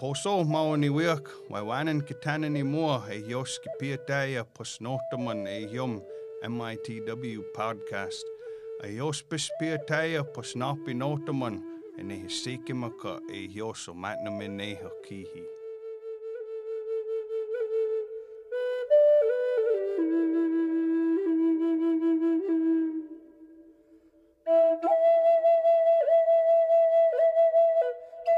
poso maoni wiak, waiwanan kitana ni mua e yos ki piataya posnotaman e yum MITW podcast. A yos bis piataya posnapi notaman e ne hisikimaka e yos o matnamin e hakihi.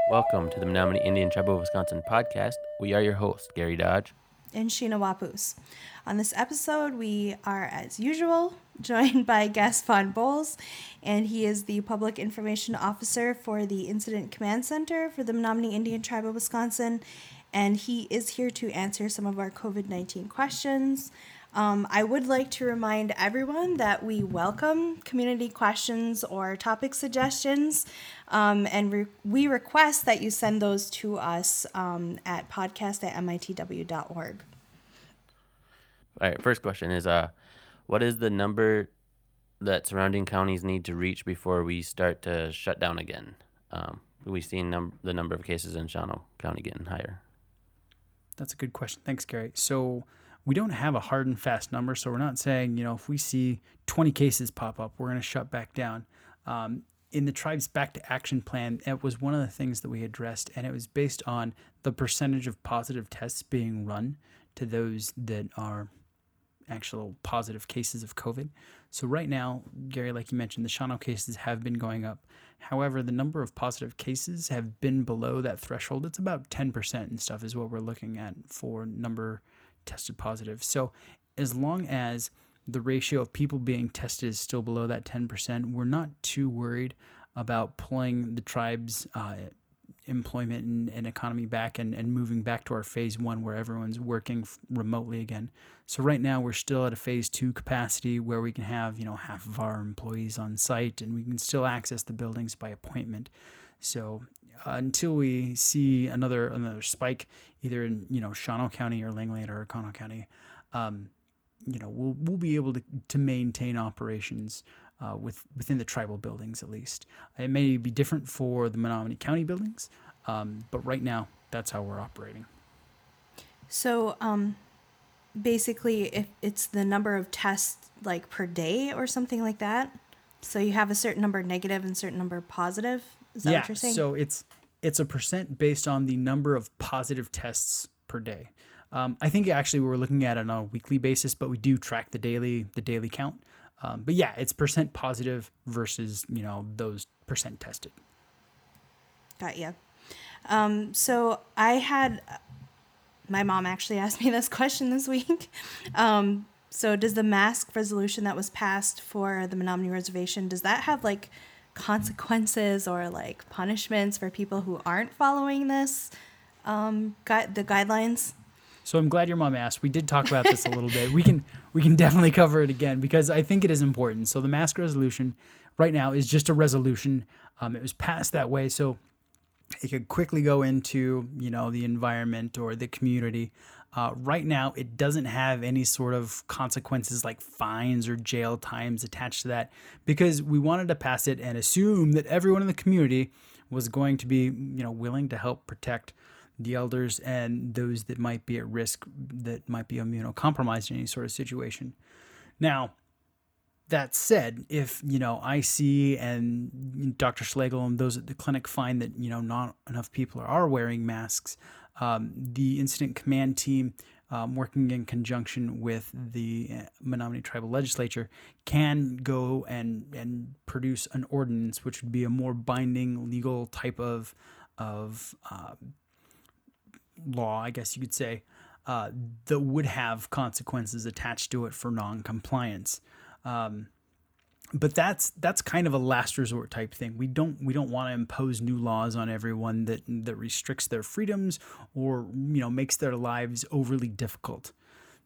Welcome to the Menominee Indian Tribe of Wisconsin podcast. We are your hosts, Gary Dodge. and Sheena Wapus. On this episode, we are, as usual, joined by Gas Vaughn Bowles, and he is the Public Information Officer for the Incident Command Center for the Menominee Indian Tribe of Wisconsin, and he is here to answer some of our COVID 19 questions. Um, I would like to remind everyone that we welcome community questions or topic suggestions, um, and re- we request that you send those to us um, at podcast at mitw.org. All right, first question is uh what is the number that surrounding counties need to reach before we start to shut down again? Um, we've seen num- the number of cases in Shawano County getting higher. That's a good question. Thanks, Gary. So we don't have a hard and fast number. So we're not saying, you know, if we see 20 cases pop up, we're going to shut back down. Um, in the tribe's back to action plan, it was one of the things that we addressed, and it was based on the percentage of positive tests being run to those that are actual positive cases of COVID. So right now, Gary, like you mentioned, the Shawano cases have been going up. However, the number of positive cases have been below that threshold. It's about 10% and stuff is what we're looking at for number tested positive. So as long as the ratio of people being tested is still below that 10%, we're not too worried about pulling the tribe's uh, employment and, and economy back and, and moving back to our phase one where everyone's working remotely again. So right now we're still at a phase two capacity where we can have, you know, half of our employees on site and we can still access the buildings by appointment. So uh, until we see another another spike either in, you know, Shawano County or Langlade or Oconto County, um, you know, we'll we'll be able to, to maintain operations uh, with within the tribal buildings at least. It may be different for the Menominee County buildings, um, but right now that's how we're operating. So, um, basically, if it's the number of tests like per day or something like that, so you have a certain number negative and certain number positive. Is that yeah, what you're saying? so it's it's a percent based on the number of positive tests per day. Um, I think actually we're looking at it on a weekly basis, but we do track the daily the daily count. Um, but yeah, it's percent positive versus you know those percent tested. Got you. Um, so I had my mom actually asked me this question this week. Um, so does the mask resolution that was passed for the Menominee Reservation does that have like consequences or like punishments for people who aren't following this um, gui- the guidelines? So I'm glad your mom asked. We did talk about this a little bit. We can we can definitely cover it again because I think it is important. So the mask resolution right now is just a resolution. Um, it was passed that way, so it could quickly go into you know the environment or the community. Uh, right now, it doesn't have any sort of consequences like fines or jail times attached to that because we wanted to pass it and assume that everyone in the community was going to be you know willing to help protect the elders and those that might be at risk that might be immunocompromised in any sort of situation. Now, that said, if you know I see and Dr. Schlegel and those at the clinic find that you know not enough people are wearing masks, um, the incident command team, um, working in conjunction with the uh, Menominee Tribal Legislature, can go and and produce an ordinance, which would be a more binding legal type of of uh, law, I guess you could say, uh, that would have consequences attached to it for non-compliance. Um, but that's that's kind of a last resort type thing. We don't we don't want to impose new laws on everyone that that restricts their freedoms or you know makes their lives overly difficult.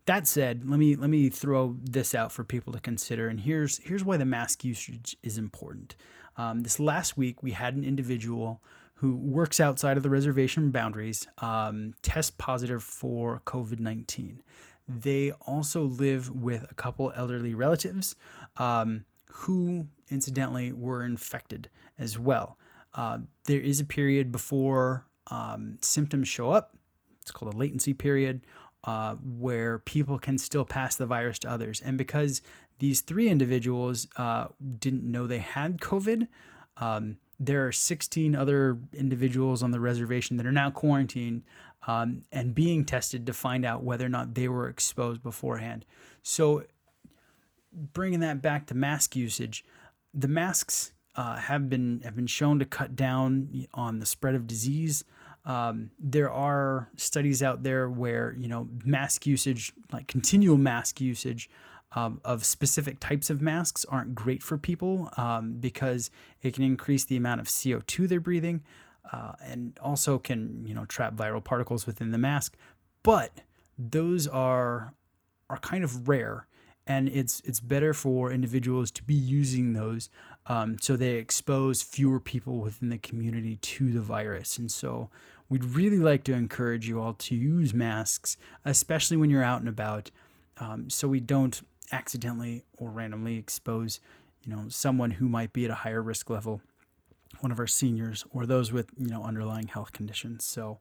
That said, let me let me throw this out for people to consider, and here's here's why the mask usage is important. Um, this last week, we had an individual who works outside of the reservation boundaries um, test positive for COVID nineteen. They also live with a couple elderly relatives um, who, incidentally, were infected as well. Uh, there is a period before um, symptoms show up. It's called a latency period, uh, where people can still pass the virus to others. And because these three individuals uh, didn't know they had COVID, um, there are 16 other individuals on the reservation that are now quarantined um, and being tested to find out whether or not they were exposed beforehand. So, bringing that back to mask usage, the masks uh, have been have been shown to cut down on the spread of disease. Um, there are studies out there where you know mask usage, like continual mask usage, um, of specific types of masks aren't great for people um, because it can increase the amount of CO2 they're breathing uh, and also can you know trap viral particles within the mask. But those are are kind of rare, and it's it's better for individuals to be using those um, so they expose fewer people within the community to the virus. And so we'd really like to encourage you all to use masks, especially when you're out and about, um, so we don't accidentally or randomly expose, you know, someone who might be at a higher risk level, one of our seniors or those with, you know, underlying health conditions. So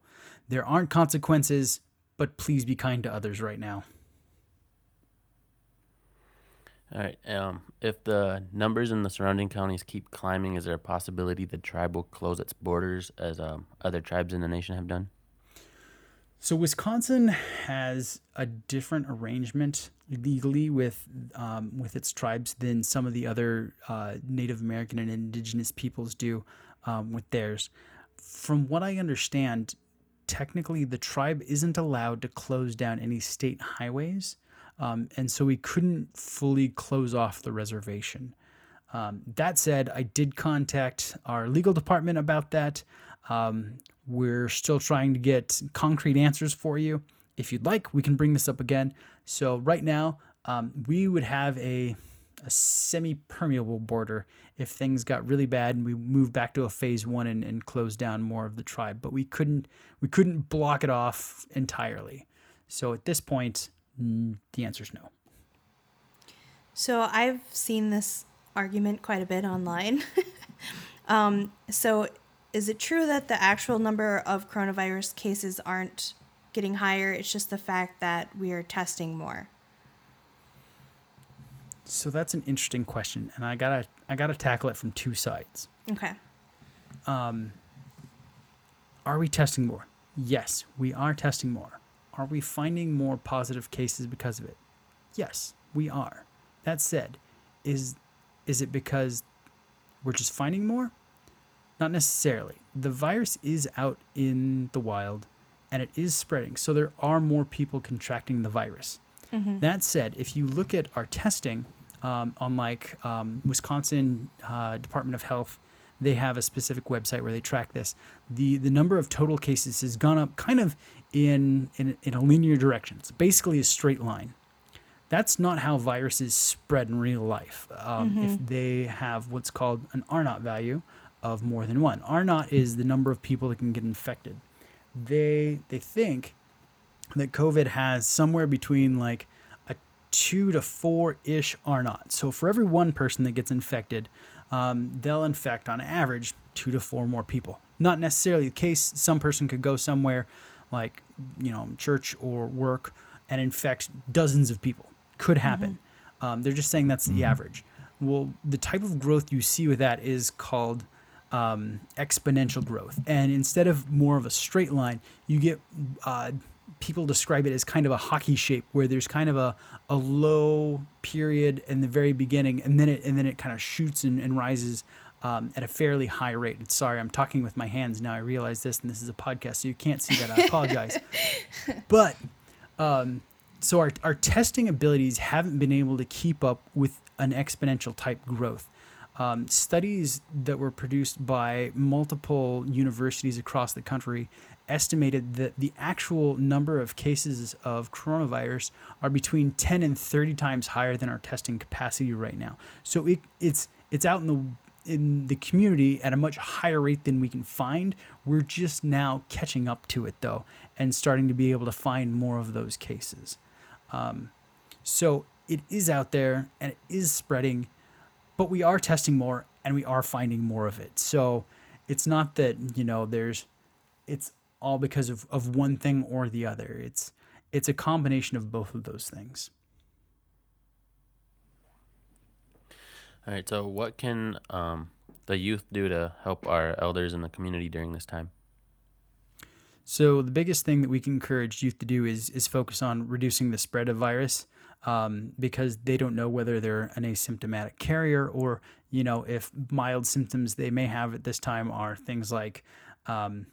there aren't consequences, but please be kind to others right now. All right. Um, if the numbers in the surrounding counties keep climbing, is there a possibility the tribe will close its borders as um, other tribes in the nation have done? So Wisconsin has a different arrangement legally with um, with its tribes than some of the other uh, Native American and Indigenous peoples do um, with theirs. From what I understand, technically the tribe isn't allowed to close down any state highways, um, and so we couldn't fully close off the reservation. Um, that said, I did contact our legal department about that. Um, we're still trying to get concrete answers for you. If you'd like, we can bring this up again. So, right now, um, we would have a, a semi permeable border if things got really bad and we moved back to a phase one and, and closed down more of the tribe. But we couldn't we couldn't block it off entirely. So at this point, the answer is no. So I've seen this argument quite a bit online. um, so is it true that the actual number of coronavirus cases aren't getting higher? It's just the fact that we are testing more. So that's an interesting question, and I gotta I gotta tackle it from two sides. Okay. Um, are we testing more? Yes, we are testing more. Are we finding more positive cases because of it? Yes, we are. That said, is is it because we're just finding more? Not necessarily. The virus is out in the wild and it is spreading. So there are more people contracting the virus. Mm-hmm. That said, if you look at our testing, um, on like um, Wisconsin uh, Department of Health, they have a specific website where they track this. the The number of total cases has gone up, kind of in in, in a linear direction. It's basically a straight line. That's not how viruses spread in real life. Um, mm-hmm. If they have what's called an R naught value, of more than one. R naught is the number of people that can get infected. They they think that COVID has somewhere between like a two to four ish R naught. So for every one person that gets infected, um, they'll infect on average two to four more people. Not necessarily the case. Some person could go somewhere like you know church or work and infect dozens of people. Could happen. Mm-hmm. Um, they're just saying that's the mm-hmm. average. Well, the type of growth you see with that is called um, exponential growth. And instead of more of a straight line, you get uh, people describe it as kind of a hockey shape where there's kind of a, a low period in the very beginning and then it and then it kind of shoots and, and rises um, at a fairly high rate. Sorry, I'm talking with my hands now. I realize this, and this is a podcast, so you can't see that. I apologize. but um, so our, our testing abilities haven't been able to keep up with an exponential type growth. Um, studies that were produced by multiple universities across the country estimated that the actual number of cases of coronavirus are between 10 and 30 times higher than our testing capacity right now. So it, it's it's out in the in the community at a much higher rate than we can find. We're just now catching up to it though, and starting to be able to find more of those cases. Um, so it is out there and it is spreading but we are testing more and we are finding more of it. So it's not that, you know, there's it's all because of, of one thing or the other. It's it's a combination of both of those things. All right. So, what can um, the youth do to help our elders in the community during this time? So the biggest thing that we can encourage youth to do is is focus on reducing the spread of virus um, because they don't know whether they're an asymptomatic carrier or you know if mild symptoms they may have at this time are things like um,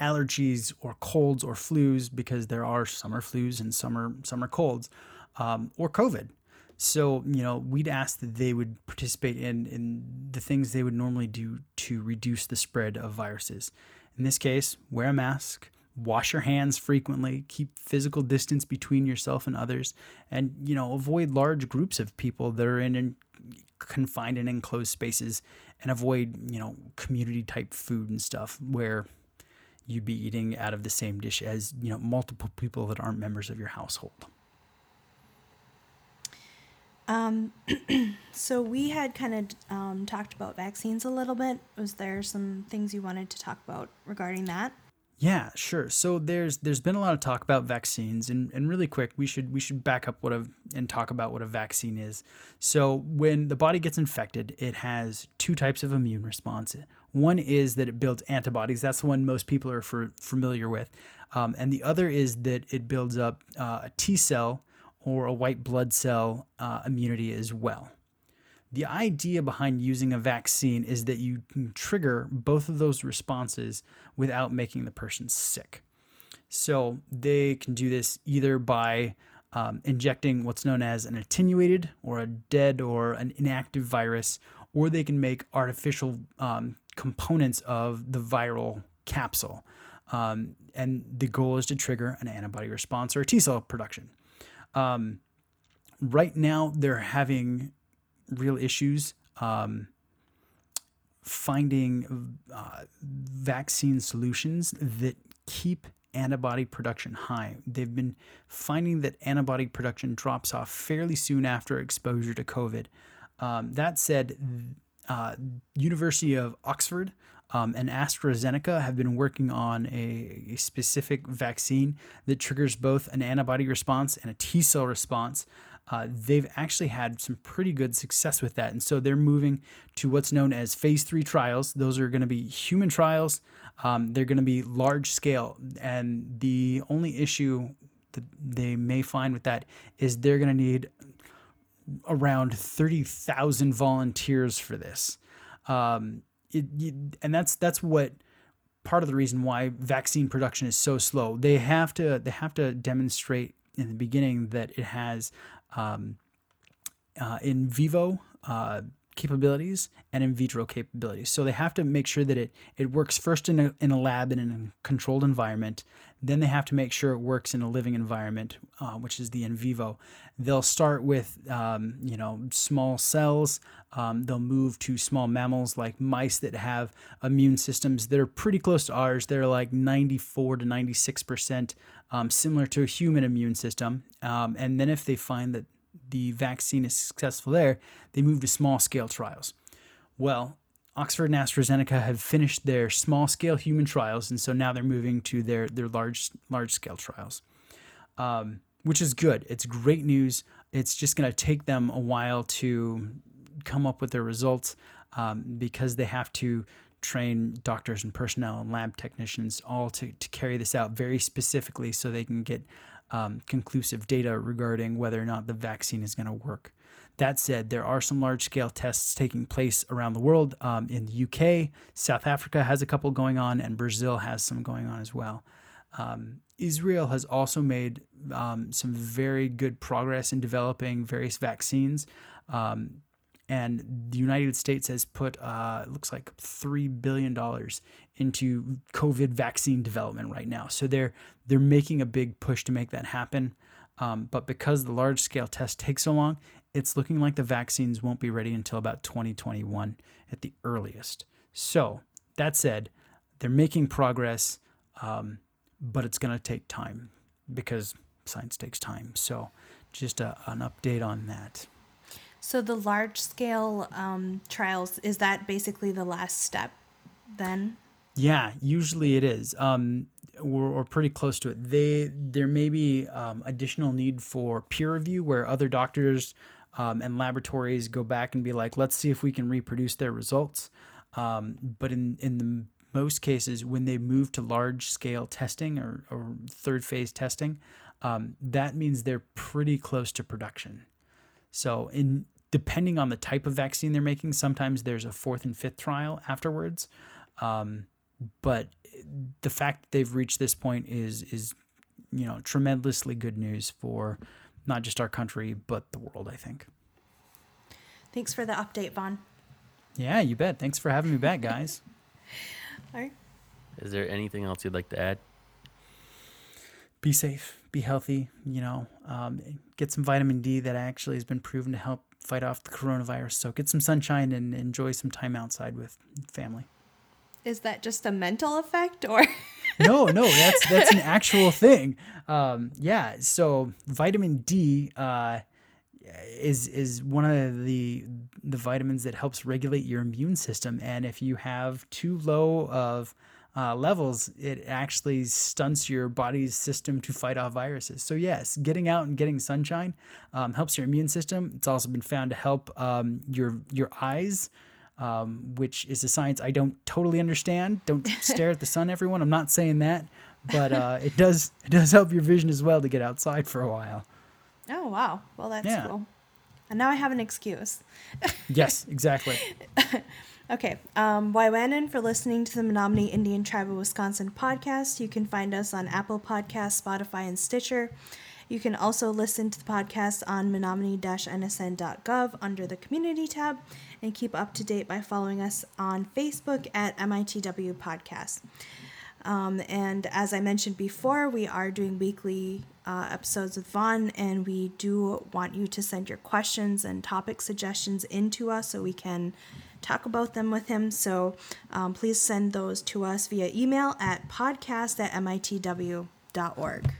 allergies or colds or flus because there are summer flus and summer summer colds um, or COVID. So you know we'd ask that they would participate in in the things they would normally do to reduce the spread of viruses. In this case, wear a mask, wash your hands frequently, keep physical distance between yourself and others, and you know, avoid large groups of people that are in, in confined and enclosed spaces and avoid, you know, community type food and stuff where you'd be eating out of the same dish as, you know, multiple people that aren't members of your household. Um, so we had kind of um, talked about vaccines a little bit. Was there some things you wanted to talk about regarding that? Yeah, sure. So there's there's been a lot of talk about vaccines, and, and really quick, we should we should back up what a and talk about what a vaccine is. So when the body gets infected, it has two types of immune response. One is that it builds antibodies. That's the one most people are for, familiar with, um, and the other is that it builds up uh, a T cell or a white blood cell uh, immunity as well. The idea behind using a vaccine is that you can trigger both of those responses without making the person sick. So they can do this either by um, injecting what's known as an attenuated or a dead or an inactive virus, or they can make artificial um, components of the viral capsule. Um, and the goal is to trigger an antibody response or T cell production. Um, right now, they're having real issues um, finding uh, vaccine solutions that keep antibody production high. They've been finding that antibody production drops off fairly soon after exposure to COVID. Um, that said, uh, University of Oxford um, and AstraZeneca have been working on a, a, specific vaccine that triggers both an antibody response and a T cell response. Uh, they've actually had some pretty good success with that. And so they're moving to what's known as phase three trials. Those are going to be human trials, um, they're going to be large scale. And the only issue that they may find with that is they're going to need around 30,000 volunteers for this. Um, it, and that's that's what part of the reason why vaccine production is so slow. They have to they have to demonstrate in the beginning that it has um, uh, in vivo uh, capabilities and in vitro capabilities. So they have to make sure that it it works first in a, in a lab in a controlled environment. Then they have to make sure it works in a living environment, uh, which is the in vivo. They'll start with um, you know small cells. Um, they'll move to small mammals like mice that have immune systems that are pretty close to ours. They're like 94 to 96 percent um, similar to a human immune system. Um, and then if they find that the vaccine is successful there, they move to small scale trials. Well, Oxford and AstraZeneca have finished their small scale human trials, and so now they're moving to their, their large large scale trials, um, which is good. It's great news. It's just going to take them a while to come up with their results um, because they have to train doctors and personnel and lab technicians all to, to carry this out very specifically so they can get um, conclusive data regarding whether or not the vaccine is going to work. That said, there are some large scale tests taking place around the world. Um, in the UK, South Africa has a couple going on, and Brazil has some going on as well. Um, Israel has also made um, some very good progress in developing various vaccines. Um, and the United States has put uh, it looks like three billion dollars into COVID vaccine development right now. So they're they're making a big push to make that happen. Um, but because the large scale test takes so long, it's looking like the vaccines won't be ready until about 2021 at the earliest. So that said, they're making progress, um, but it's going to take time because science takes time. So just a, an update on that. So the large scale um, trials is that basically the last step then? Yeah, usually it is. Um, we're, we're pretty close to it. They there may be um, additional need for peer review where other doctors um, and laboratories go back and be like, let's see if we can reproduce their results. Um, but in in the most cases, when they move to large scale testing or, or third phase testing, um, that means they're pretty close to production. So in depending on the type of vaccine they're making, sometimes there's a fourth and fifth trial afterwards. Um, but the fact that they've reached this point is is you know tremendously good news for not just our country but the world. I think. Thanks for the update, Vaughn. Yeah, you bet. Thanks for having me back, guys. All right. Is there anything else you'd like to add? Be safe, be healthy. You know, um, get some vitamin D that actually has been proven to help fight off the coronavirus. So get some sunshine and enjoy some time outside with family. Is that just a mental effect or? no, no, that's that's an actual thing. Um, yeah, so vitamin D uh, is is one of the the vitamins that helps regulate your immune system, and if you have too low of uh, levels, it actually stunts your body's system to fight off viruses. So yes, getting out and getting sunshine um, helps your immune system. It's also been found to help um, your your eyes um, which is a science I don't totally understand. Don't stare at the sun, everyone. I'm not saying that, but uh, it does it does help your vision as well to get outside for a while. Oh wow! Well, that's Yeah. cool. And now I have an excuse. Yes, exactly. Okay, um, for listening to the Menominee Indian Tribe of Wisconsin podcast. You can find us on Apple Podcasts, Spotify, and Stitcher. You can also listen to the podcast on menominee-nsn.gov under the Community tab and keep up to date by following us on Facebook at MITW Podcast. Um, and as I mentioned before, we are doing weekly uh, episodes with Vaughn, and we do want you to send your questions and topic suggestions into us so we can talk about them with him. So um, please send those to us via email at podcast at mitw.org.